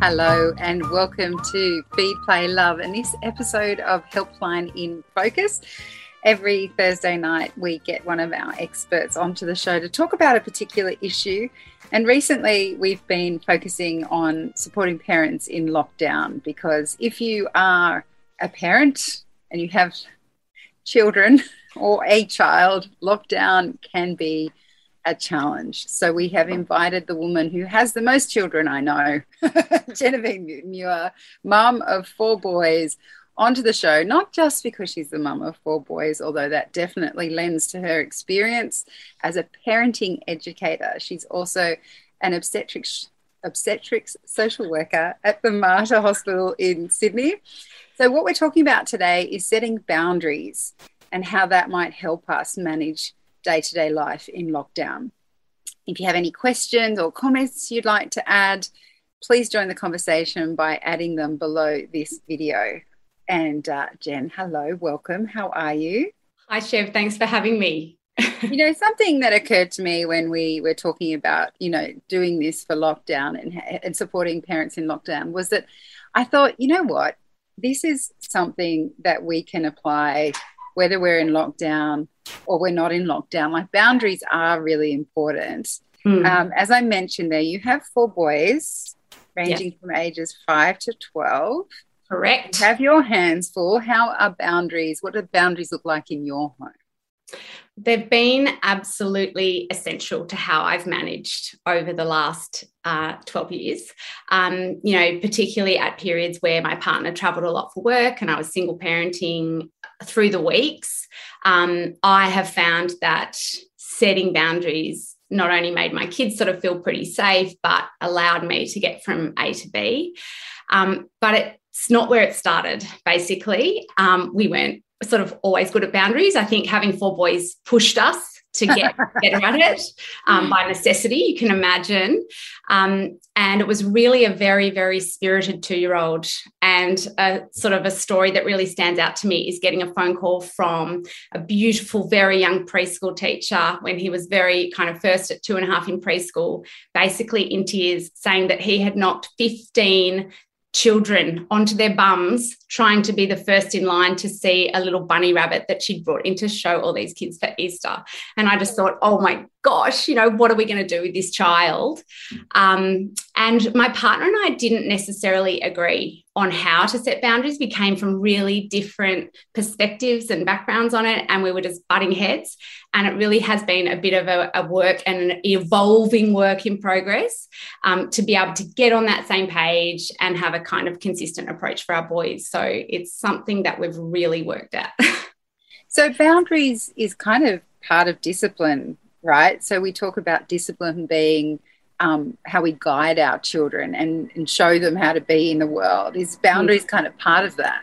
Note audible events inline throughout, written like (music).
Hello, and welcome to Feed, Play, Love. And this episode of Helpline in Focus. Every Thursday night, we get one of our experts onto the show to talk about a particular issue. And recently, we've been focusing on supporting parents in lockdown because if you are a parent and you have children (laughs) or a child, lockdown can be a challenge. So we have invited the woman who has the most children I know, (laughs) Genevieve Muir, mum of four boys, onto the show, not just because she's the mum of four boys, although that definitely lends to her experience as a parenting educator. She's also an obstetrics obstetrics social worker at the Mater Hospital in Sydney. So what we're talking about today is setting boundaries and how that might help us manage day to day life in lockdown. If you have any questions or comments you'd like to add, please join the conversation by adding them below this video. And uh, Jen, hello, welcome. How are you? Hi, Chev. Thanks for having me. you know, something that occurred to me when we were talking about, you know, doing this for lockdown and, and supporting parents in lockdown was that I thought, you know what, this is something that we can apply whether we're in lockdown or we're not in lockdown. Like boundaries are really important. Mm. Um, as I mentioned there, you have four boys ranging from ages five to 12. Correct. You have your hands full. How are boundaries? What do boundaries look like in your home? They've been absolutely essential to how I've managed over the last uh, 12 years. Um, you know, particularly at periods where my partner traveled a lot for work and I was single parenting through the weeks. Um, I have found that setting boundaries not only made my kids sort of feel pretty safe, but allowed me to get from A to B. Um, but it's not where it started, basically. Um, we weren't sort of always good at boundaries. I think having four boys pushed us to get better at it um, by necessity, you can imagine. Um, and it was really a very, very spirited two year old. And a sort of a story that really stands out to me is getting a phone call from a beautiful, very young preschool teacher when he was very kind of first at two and a half in preschool, basically in tears, saying that he had knocked 15 children onto their bums trying to be the first in line to see a little bunny rabbit that she'd brought in to show all these kids for Easter. And I just thought, oh my gosh, you know, what are we going to do with this child? Um, and my partner and I didn't necessarily agree on how to set boundaries. We came from really different perspectives and backgrounds on it, and we were just butting heads. And it really has been a bit of a, a work and an evolving work in progress um, to be able to get on that same page and have a kind of consistent approach for our boys. So it's something that we've really worked at. (laughs) so, boundaries is kind of part of discipline, right? So, we talk about discipline being um, how we guide our children and, and show them how to be in the world. Is boundaries kind of part of that?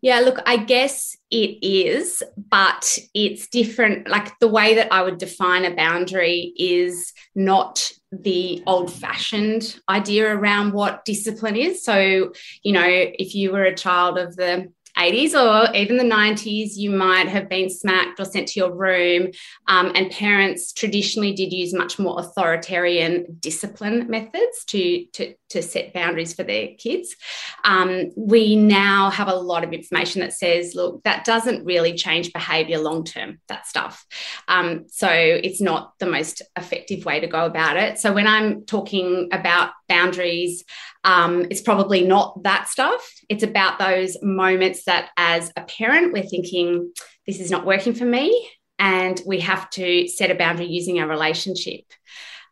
Yeah, look, I guess it is, but it's different. Like the way that I would define a boundary is not the old fashioned idea around what discipline is. So, you know, if you were a child of the 80s or even the 90s, you might have been smacked or sent to your room. Um, and parents traditionally did use much more authoritarian discipline methods to, to, to set boundaries for their kids. Um, we now have a lot of information that says, look, that doesn't really change behavior long term, that stuff. Um, so it's not the most effective way to go about it. So when I'm talking about boundaries, um, it's probably not that stuff. It's about those moments that, as a parent, we're thinking, this is not working for me. And we have to set a boundary using our relationship.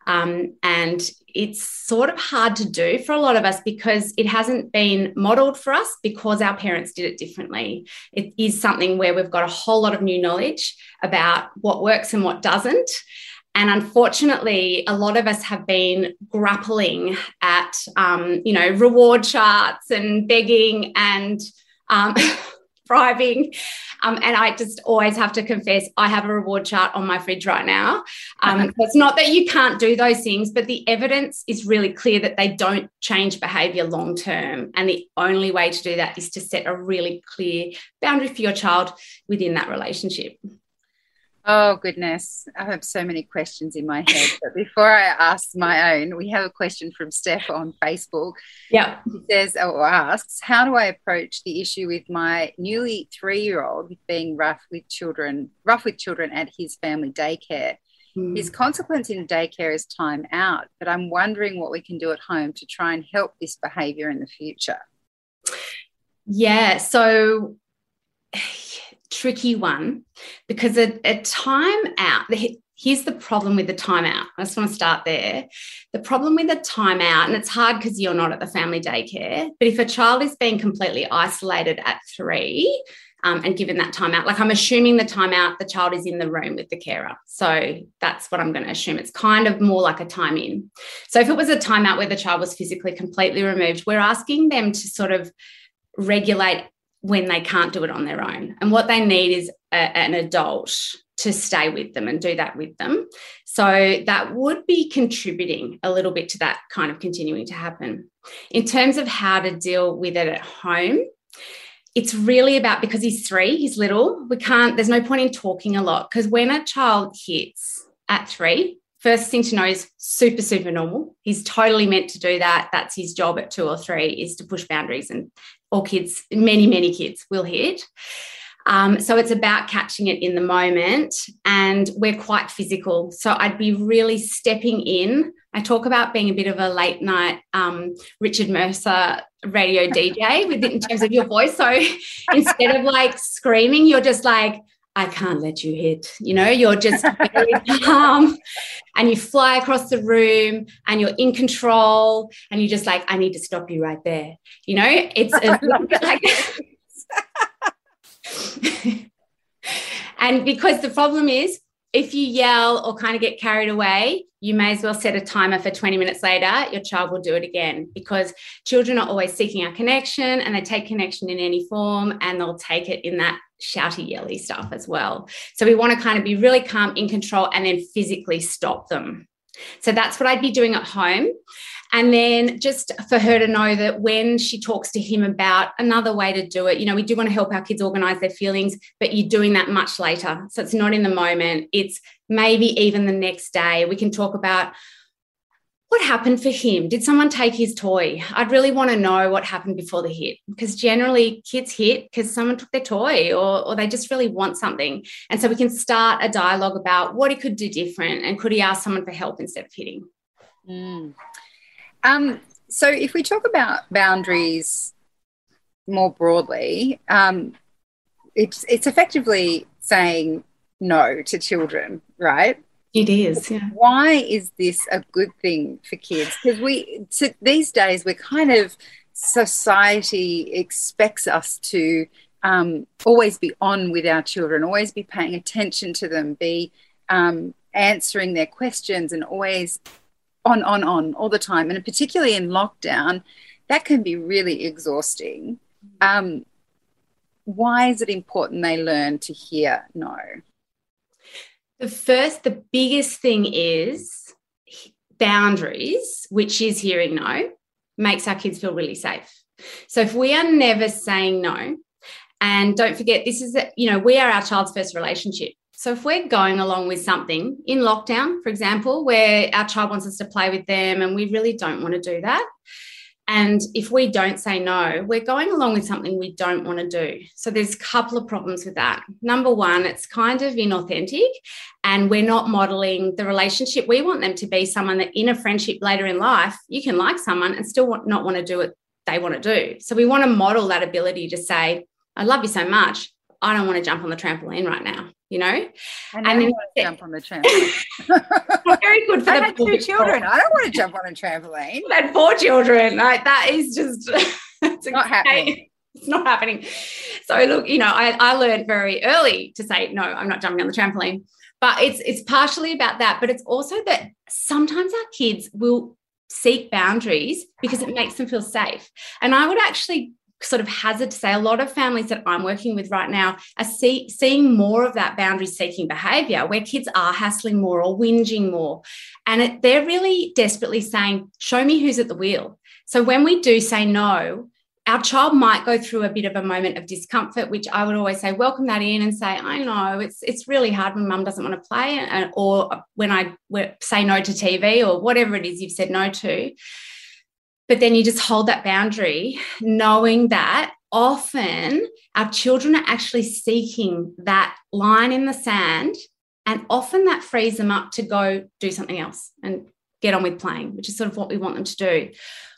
Um, and it's sort of hard to do for a lot of us because it hasn't been modeled for us because our parents did it differently. It is something where we've got a whole lot of new knowledge about what works and what doesn't. And unfortunately, a lot of us have been grappling at, um, you know, reward charts and begging and um, (laughs) thriving. Um, and I just always have to confess, I have a reward chart on my fridge right now. Um, it's not that you can't do those things, but the evidence is really clear that they don't change behavior long term. And the only way to do that is to set a really clear boundary for your child within that relationship. Oh, goodness. I have so many questions in my head. But before I ask my own, we have a question from Steph on Facebook. Yeah. She says or asks, How do I approach the issue with my newly three year old being rough with children, rough with children at his family daycare? Mm. His consequence in daycare is time out, but I'm wondering what we can do at home to try and help this behavior in the future. Yeah. So tricky one because a, a time out, here's the problem with the timeout. I just want to start there. The problem with the timeout, and it's hard because you're not at the family daycare, but if a child is being completely isolated at three, um, and given that timeout, like I'm assuming the timeout, the child is in the room with the carer. So that's what I'm going to assume. It's kind of more like a time in. So if it was a timeout where the child was physically completely removed, we're asking them to sort of regulate when they can't do it on their own. And what they need is a, an adult to stay with them and do that with them. So that would be contributing a little bit to that kind of continuing to happen. In terms of how to deal with it at home, it's really about because he's three, he's little, we can't, there's no point in talking a lot because when a child hits at three, first thing to know is super, super normal. He's totally meant to do that. That's his job at two or three is to push boundaries and all kids, many, many kids will hit. Um, so it's about catching it in the moment, and we're quite physical. So I'd be really stepping in. I talk about being a bit of a late night um, Richard Mercer radio (laughs) DJ with in terms of your voice. So (laughs) instead of like screaming, you're just like, I can't let you hit. You know, you're just very (laughs) calm and you fly across the room and you're in control and you're just like, I need to stop you right there. You know, it's a (laughs) little bit like (laughs) and because the problem is if you yell or kind of get carried away, you may as well set a timer for 20 minutes later. Your child will do it again because children are always seeking a connection and they take connection in any form and they'll take it in that shouty, yelly stuff as well. So we want to kind of be really calm, in control, and then physically stop them. So that's what I'd be doing at home. And then just for her to know that when she talks to him about another way to do it, you know, we do want to help our kids organize their feelings, but you're doing that much later. So it's not in the moment, it's maybe even the next day. We can talk about what happened for him? Did someone take his toy? I'd really want to know what happened before the hit because generally kids hit because someone took their toy or, or they just really want something. And so we can start a dialogue about what he could do different and could he ask someone for help instead of hitting. Mm. Um, so if we talk about boundaries more broadly, um, it's it's effectively saying no to children, right? It is. Yeah. Why is this a good thing for kids? Because we so these days we're kind of society expects us to um, always be on with our children, always be paying attention to them, be um, answering their questions, and always on, on, on all the time. And particularly in lockdown, that can be really exhausting. Um, why is it important they learn to hear no? The first, the biggest thing is boundaries, which is hearing no, makes our kids feel really safe. So if we are never saying no, and don't forget, this is, you know, we are our child's first relationship. So if we're going along with something in lockdown, for example, where our child wants us to play with them and we really don't want to do that, and if we don't say no, we're going along with something we don't want to do. So there's a couple of problems with that. Number one, it's kind of inauthentic and we're not modeling the relationship. We want them to be someone that in a friendship later in life, you can like someone and still not want to do what they want to do. So we want to model that ability to say, I love you so much. I don't want to jump on the trampoline right now, you know? and then want to jump on the trampoline. (laughs) very good for I had two children. I don't want to jump on a trampoline. I had four children. Like that is just (laughs) it's not happening. (laughs) It's not happening. So look, you know, I, I learned very early to say, no, I'm not jumping on the trampoline. But it's it's partially about that, but it's also that sometimes our kids will seek boundaries because it makes them feel safe. And I would actually sort of hazard to say a lot of families that I'm working with right now are see, seeing more of that boundary seeking behavior where kids are hassling more or whinging more. And it, they're really desperately saying, Show me who's at the wheel. So when we do say no, our child might go through a bit of a moment of discomfort, which I would always say, welcome that in and say, I know it's it's really hard when mum doesn't want to play, or when I say no to TV or whatever it is you've said no to. But then you just hold that boundary, knowing that often our children are actually seeking that line in the sand, and often that frees them up to go do something else and get on with playing, which is sort of what we want them to do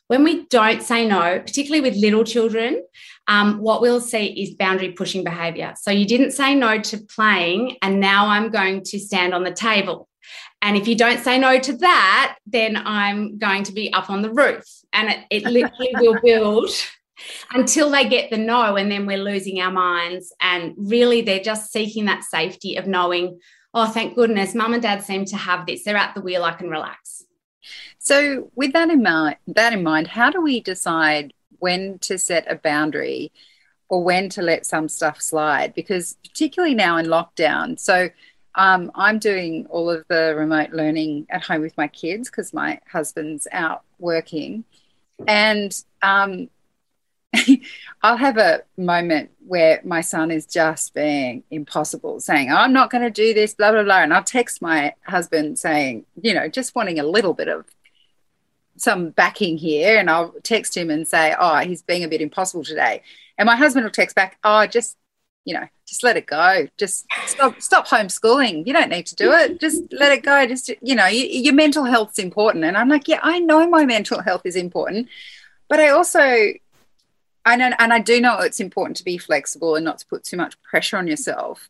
when we don't say no, particularly with little children, um, what we'll see is boundary pushing behavior. So you didn't say no to playing, and now I'm going to stand on the table. And if you don't say no to that, then I'm going to be up on the roof. And it, it literally will (laughs) build until they get the no, and then we're losing our minds. And really, they're just seeking that safety of knowing, oh, thank goodness, mum and dad seem to have this. They're at the wheel, I can relax. So, with that in mind, that in mind, how do we decide when to set a boundary or when to let some stuff slide? Because particularly now in lockdown, so um, I'm doing all of the remote learning at home with my kids because my husband's out working, and um, (laughs) I'll have a moment where my son is just being impossible, saying, I'm not going to do this, blah, blah, blah. And I'll text my husband saying, you know, just wanting a little bit of some backing here and I'll text him and say, oh, he's being a bit impossible today. And my husband will text back, oh, just, you know, just let it go. Just stop, stop homeschooling. You don't need to do it. Just let it go. Just, you know, you, your mental health's important. And I'm like, yeah, I know my mental health is important. But I also, I know, and I do know it's important to be flexible and not to put too much pressure on yourself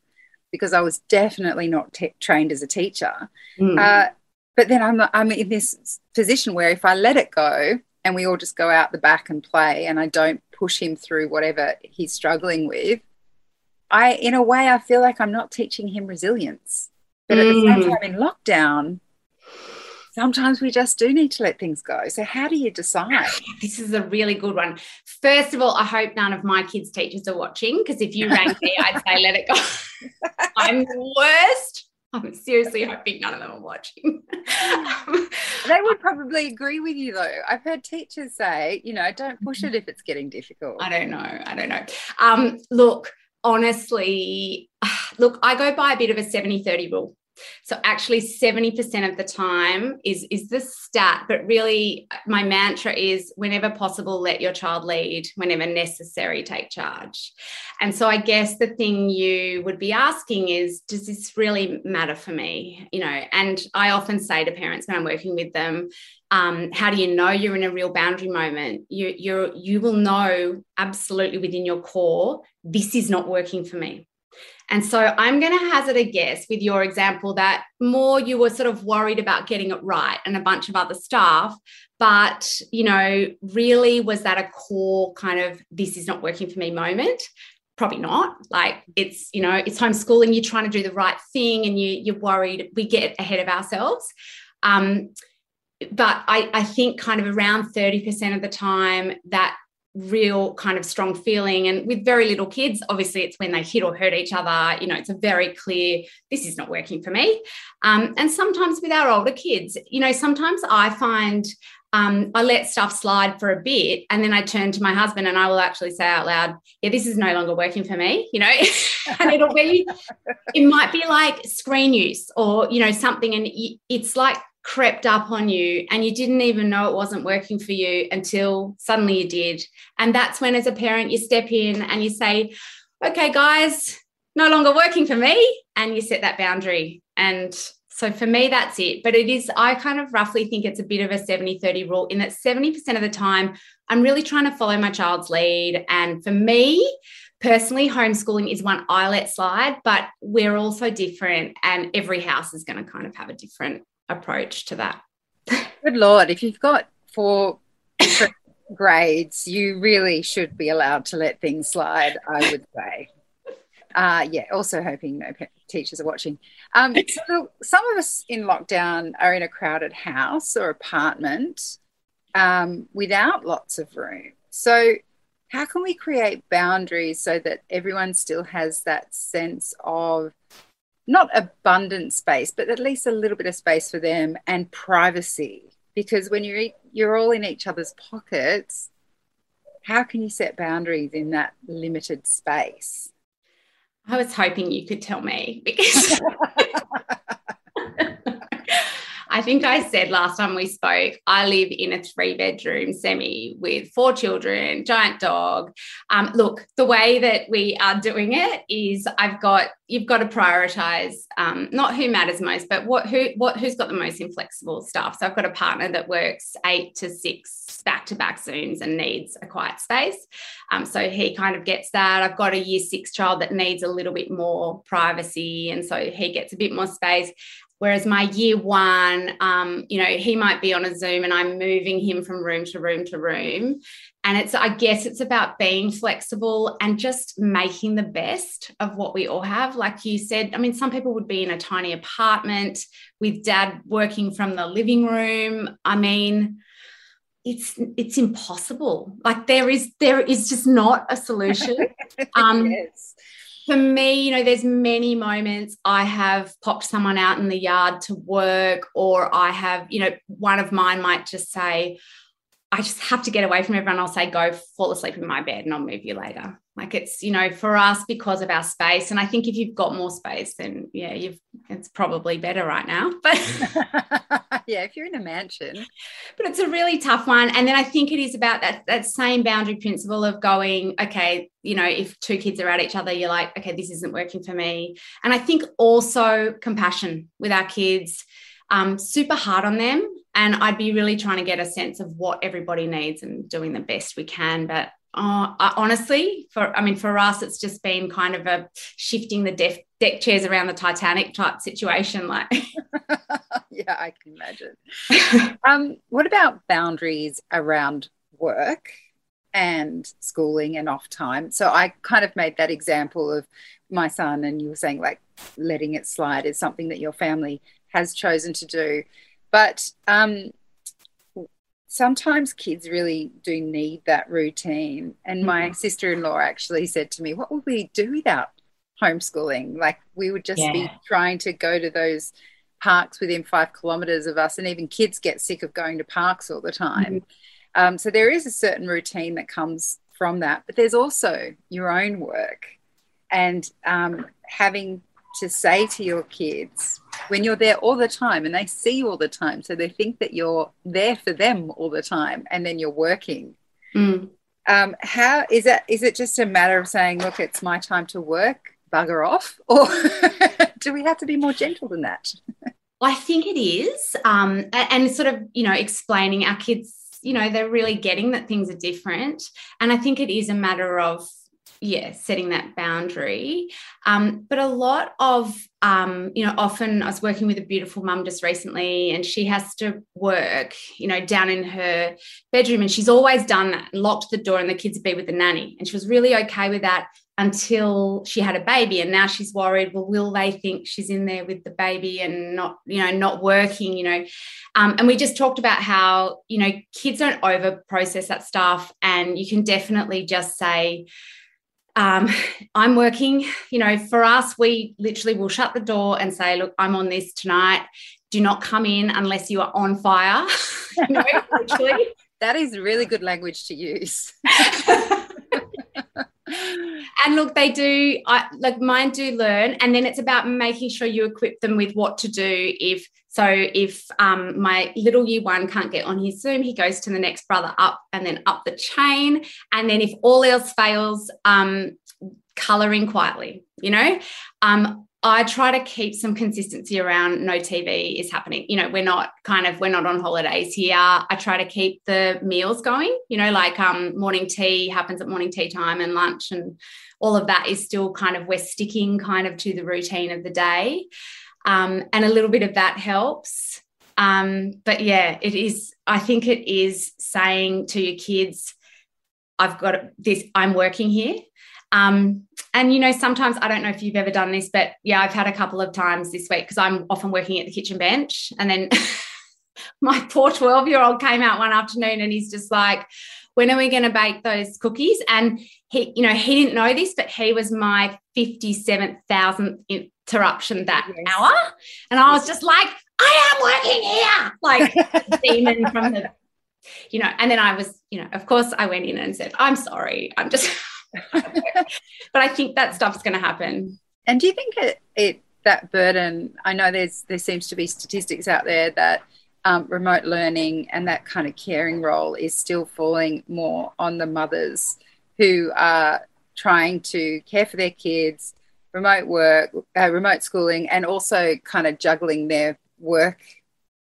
because I was definitely not t- trained as a teacher. Mm. Uh, but then I'm I'm in this position where if I let it go and we all just go out the back and play and I don't push him through whatever he's struggling with, I in a way I feel like I'm not teaching him resilience. But at the same mm. time in lockdown, sometimes we just do need to let things go. So how do you decide? (sighs) This is a really good one. First of all, I hope none of my kids' teachers are watching because if you rang me, I'd say let it go. (laughs) I'm the worst I'm seriously hoping none of them are watching. (laughs) they would probably agree with you though. I've heard teachers say, you know, don't push it if it's getting difficult. I don't know. I don't know. Um, look, honestly, (sighs) look, I go by a bit of a 70 30 rule. So actually 70% of the time is is the stat, but really my mantra is whenever possible let your child lead, whenever necessary take charge. And so I guess the thing you would be asking is does this really matter for me? You know, and I often say to parents when I'm working with them, um, how do you know you're in a real boundary moment? You you you will know absolutely within your core this is not working for me and so I'm going to hazard a guess with your example that more you were sort of worried about getting it right and a bunch of other stuff. But, you know, really was that a core kind of this is not working for me moment? Probably not. Like it's, you know, it's homeschooling, you're trying to do the right thing and you, you're worried we get ahead of ourselves. Um, but I, I think kind of around 30% of the time that real kind of strong feeling and with very little kids obviously it's when they hit or hurt each other you know it's a very clear this is not working for me um, and sometimes with our older kids you know sometimes i find um, I let stuff slide for a bit and then I turn to my husband and I will actually say out loud, yeah, this is no longer working for me, (laughs) you know, (laughs) and it'll be, it might be like screen use or, you know, something. And it's like crept up on you and you didn't even know it wasn't working for you until suddenly you did. And that's when, as a parent, you step in and you say, okay, guys, no longer working for me. And you set that boundary. And so for me, that's it. But it is, I kind of roughly think it's a bit of a 70 30 rule in that 70% of the time, I'm really trying to follow my child's lead. And for me, personally, homeschooling is one I let slide, but we're also different. And every house is going to kind of have a different approach to that. Good Lord, if you've got four (laughs) grades, you really should be allowed to let things slide, I would say. Uh, yeah, also hoping no teachers are watching. Um, (laughs) so some of us in lockdown are in a crowded house or apartment um, without lots of room. So, how can we create boundaries so that everyone still has that sense of not abundant space, but at least a little bit of space for them and privacy. Because when you're you're all in each other's pockets, how can you set boundaries in that limited space? I was hoping you could tell me because (laughs) (laughs) I think I said last time we spoke, I live in a three bedroom semi with four children, giant dog. Um, look, the way that we are doing it is I've got you've got to prioritize um, not who matters most, but what who what who's got the most inflexible stuff. So I've got a partner that works eight to six back to back zooms and needs a quiet space. Um, so he kind of gets that. I've got a year six child that needs a little bit more privacy, and so he gets a bit more space. Whereas my year one, um, you know, he might be on a Zoom and I'm moving him from room to room to room. And it's, I guess, it's about being flexible and just making the best of what we all have. Like you said, I mean, some people would be in a tiny apartment with dad working from the living room. I mean, it's it's impossible. Like there is there is just not a solution. (laughs) Um, yes for me, you know, there's many moments I have popped someone out in the yard to work, or I have, you know, one of mine might just say, I just have to get away from everyone. I'll say, go fall asleep in my bed and I'll move you later. Like it's, you know, for us because of our space. And I think if you've got more space, then yeah, you've it's probably better right now. (laughs) But (laughs) yeah, if you're in a mansion. But it's a really tough one. And then I think it is about that that same boundary principle of going, okay, you know, if two kids are at each other, you're like, okay, this isn't working for me. And I think also compassion with our kids. Um, super hard on them and I'd be really trying to get a sense of what everybody needs and doing the best we can. But uh, honestly, for I mean, for us, it's just been kind of a shifting the deck, deck chairs around the Titanic type situation. Like, (laughs) (laughs) yeah, I can imagine. um, what about boundaries around work? and schooling and off time. So I kind of made that example of my son, and you were saying like letting it slide is something that your family has chosen to do. But um, sometimes kids really do need that routine. And my mm-hmm. sister in law actually said to me, What would we do without homeschooling? Like, we would just yeah. be trying to go to those parks within five kilometers of us. And even kids get sick of going to parks all the time. Mm-hmm. Um, so there is a certain routine that comes from that. But there's also your own work and um, having to say to your kids when you're there all the time and they see you all the time. So they think that you're there for them all the time and then you're working. Mm. um, how is it is it just a matter of saying look it's my time to work bugger off? (laughs) Or do we have to be more gentle than that? (laughs) I think it is. Um, and sort of you know explaining our kids you know they're really getting that things are different. And i think it is a matter of yeah setting that boundary. Um, but a lot of um, you know often i was working with a beautiful mum just recently and she has to work you know down in her bedroom and she's always done that locked the door and the kids would be with the nanny. And she was really okay with that until she had a baby and now she's worried well will they think she's in there with the baby and not you know not working you know? Um, and we just talked about how you know kids don't over process that stuff and you can definitely just say um, I'm working, you know, for us, we literally will shut the door and say, look, I'm on this tonight. Do not come in unless you are on fire. (laughs) you know, literally. that is really good language to use. (laughs) and look, they do, I, like mine do learn. And then it's about making sure you equip them with what to do if so if um, my little year one can't get on his Zoom, he goes to the next brother up and then up the chain. And then if all else fails, um, coloring quietly, you know. Um, I try to keep some consistency around no TV is happening. You know, we're not kind of we're not on holidays here. I try to keep the meals going. You know, like um, morning tea happens at morning tea time and lunch and all of that is still kind of we're sticking kind of to the routine of the day. Um, and a little bit of that helps. Um, but yeah, it is, I think it is saying to your kids, I've got this, I'm working here. Um, and you know, sometimes I don't know if you've ever done this, but yeah, I've had a couple of times this week because I'm often working at the kitchen bench. And then (laughs) my poor 12 year old came out one afternoon and he's just like, when are we going to bake those cookies? And he, you know, he didn't know this, but he was my 57,000th interruption that yes. hour. And I was just like, I am working here. Like (laughs) demon from the you know, and then I was, you know, of course I went in and said, I'm sorry. I'm just, (laughs) but I think that stuff's going to happen. And do you think it, it, that burden, I know there's, there seems to be statistics out there that um, remote learning and that kind of caring role is still falling more on the mothers who are trying to care for their kids, remote work, uh, remote schooling, and also kind of juggling their work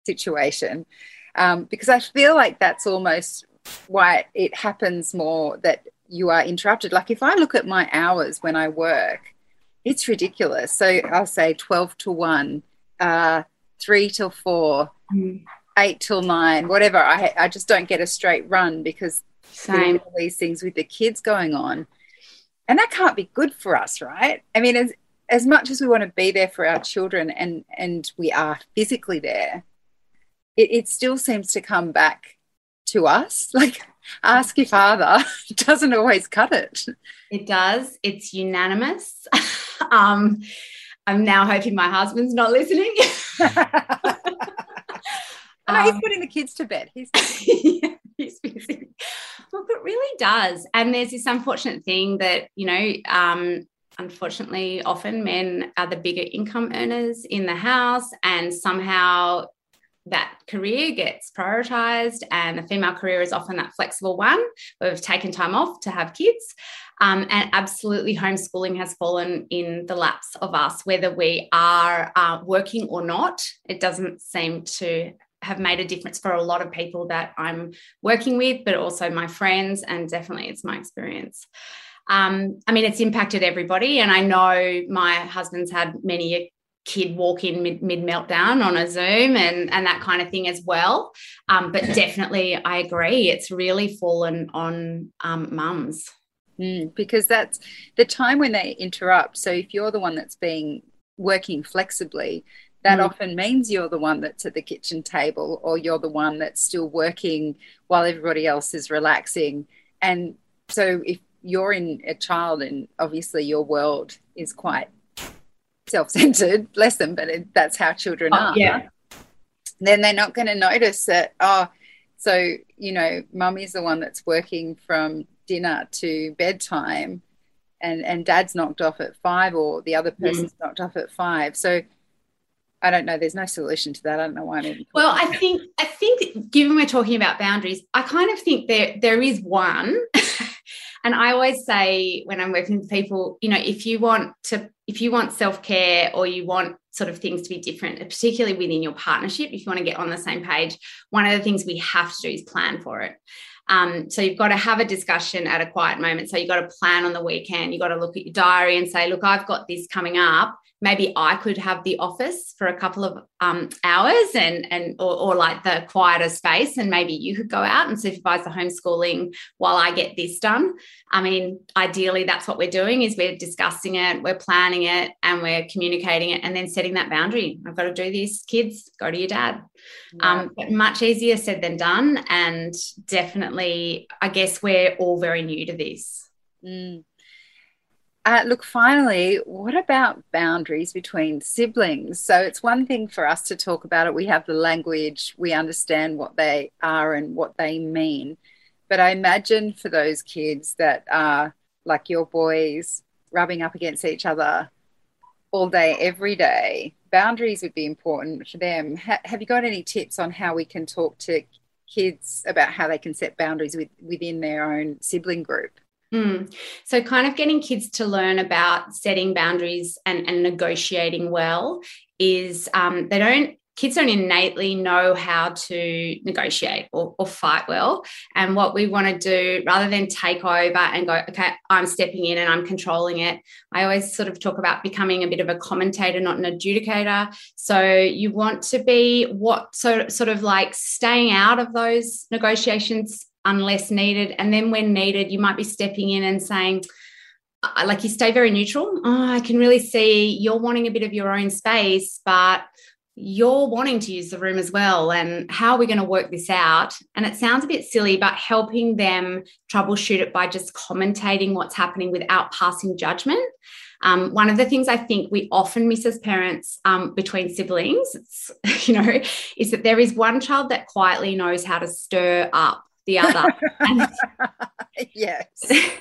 situation. Um, because I feel like that's almost why it happens more that you are interrupted. Like if I look at my hours when I work, it's ridiculous. So I'll say 12 to 1, uh, 3 till 4, mm. 8 till 9, whatever. I, I just don't get a straight run because Same. all these things with the kids going on and that can't be good for us right? I mean as as much as we want to be there for our children and and we are physically there it, it still seems to come back to us. (laughs) Like ask your father (laughs) doesn't always cut it. It does. It's unanimous. (laughs) Um i'm now hoping my husband's not listening. Um, he's putting the kids to bed. He's yeah, (laughs) he's busy Look, it really does. And there's this unfortunate thing that, you know, um, unfortunately, often men are the bigger income earners in the house, and somehow that career gets prioritized, and the female career is often that flexible one where we've taken time off to have kids. Um, and absolutely, homeschooling has fallen in the laps of us, whether we are uh, working or not. It doesn't seem to have made a difference for a lot of people that I'm working with, but also my friends, and definitely it's my experience. Um, I mean, it's impacted everybody, and I know my husband's had many a kid walk in mid, mid meltdown on a Zoom and and that kind of thing as well. Um, but (laughs) definitely, I agree, it's really fallen on um, mums. Mm, because that's the time when they interrupt. So if you're the one that's being working flexibly, that mm. often means you're the one that's at the kitchen table or you're the one that's still working while everybody else is relaxing and so if you're in a child and obviously your world is quite self-centered (laughs) bless them but it, that's how children oh, are yeah then they're not going to notice that oh so you know mummy's the one that's working from dinner to bedtime and and dad's knocked off at five or the other mm. person's mm. knocked off at five so I don't know. There's no solution to that. I don't know why I'm even. Well, I think I think given we're talking about boundaries, I kind of think there there is one. (laughs) and I always say when I'm working with people, you know, if you want to, if you want self care or you want sort of things to be different, particularly within your partnership, if you want to get on the same page, one of the things we have to do is plan for it. Um, so you've got to have a discussion at a quiet moment. So you've got to plan on the weekend. You've got to look at your diary and say, look, I've got this coming up maybe I could have the office for a couple of um, hours and and or, or, like the quieter space, and maybe you could go out and supervise the homeschooling while I get this done. I mean, ideally, that's what we're doing: is we're discussing it, we're planning it, and we're communicating it, and then setting that boundary. I've got to do this, kids. Go to your dad. Yeah. Um, but much easier said than done, and definitely, I guess we're all very new to this. Mm. Uh, look, finally, what about boundaries between siblings? So it's one thing for us to talk about it. We have the language, we understand what they are and what they mean. But I imagine for those kids that are like your boys rubbing up against each other all day, every day, boundaries would be important for them. Ha- have you got any tips on how we can talk to kids about how they can set boundaries with, within their own sibling group? Mm. So, kind of getting kids to learn about setting boundaries and, and negotiating well is um, they don't kids don't innately know how to negotiate or, or, fight well. And what we want to do, rather than take over and go, okay, I'm stepping in and I'm controlling it, I always sort of talk about becoming a bit of a commentator, not an adjudicator. So you want to be what so sort of like staying out of those negotiations unless needed. And then when needed, you might be stepping in and saying, like you stay very neutral. Oh, I can really see you're wanting a bit of your own space, but you're wanting to use the room as well. And how are we going to work this out? And it sounds a bit silly, but helping them troubleshoot it by just commentating what's happening without passing judgment. Um, one of the things I think we often miss as parents um, between siblings, (laughs) you know, is that there is one child that quietly knows how to stir up the other. (laughs) yes. (laughs)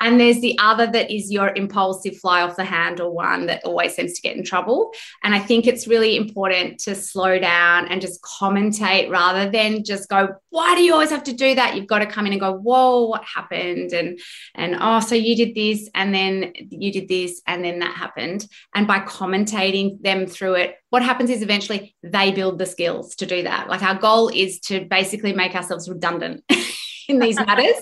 and there's the other that is your impulsive fly off the handle one that always seems to get in trouble. And I think it's really important to slow down and just commentate rather than just go, why do you always have to do that? You've got to come in and go, whoa, what happened? And and oh, so you did this and then you did this and then that happened. And by commentating them through it, what happens is eventually they build the skills to do that. Like our goal is to basically make ourselves redundant. (laughs) in these matters.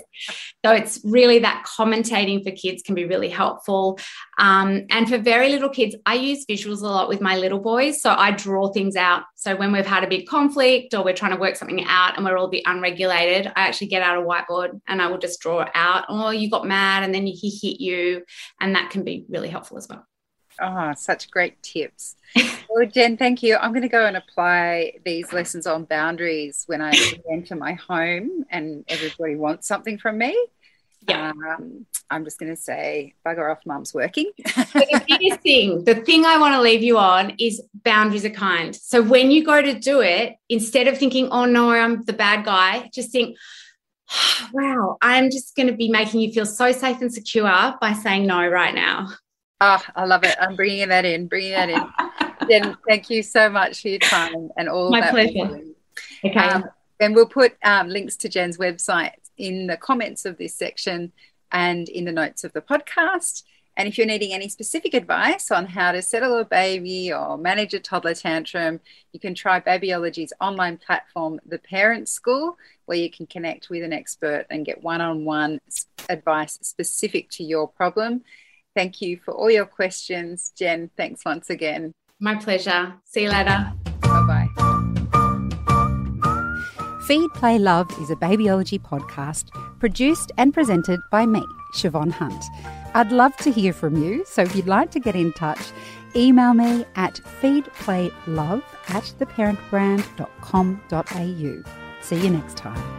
so it's really that commentating for kids can be really helpful. Um, and for very little kids, I use visuals a lot with my little boys. So I draw things out. So when we've had a big conflict or we're trying to work something out and we're all a bit unregulated, I actually get out a whiteboard and I will just draw out. Oh, you got mad and then he hit you. And that can be really helpful as well. Oh, such great tips. (laughs) well, Jen, thank you. I'm going to go and apply these lessons on boundaries when I enter my home and everybody wants something from me. Yeah. Um, I'm just going to say, bugger off, mum's working. the biggest thing, the thing I want to leave you on is boundaries are kind. So when you go to do it, instead of thinking, oh no, I'm the bad guy, just think, wow, I'm just going to be making you feel so safe and secure by saying no right now. Oh, I love it. I'm bringing that in, bringing that in. (laughs) Jen, thank you so much for your time and all that. My pleasure. Okay. Um, and we'll put um, links to Jen's website in the comments of this section and in the notes of the podcast. And if you're needing any specific advice on how to settle a baby or manage a toddler tantrum, you can try Babyology's online platform, The Parent School, where you can connect with an expert and get one on one advice specific to your problem. Thank you for all your questions. Jen, thanks once again. My pleasure. See you later. Bye bye. Feed, Play, Love is a babyology podcast produced and presented by me, Siobhan Hunt. I'd love to hear from you, so if you'd like to get in touch, email me at feedplaylove at theparentbrand.com.au. See you next time.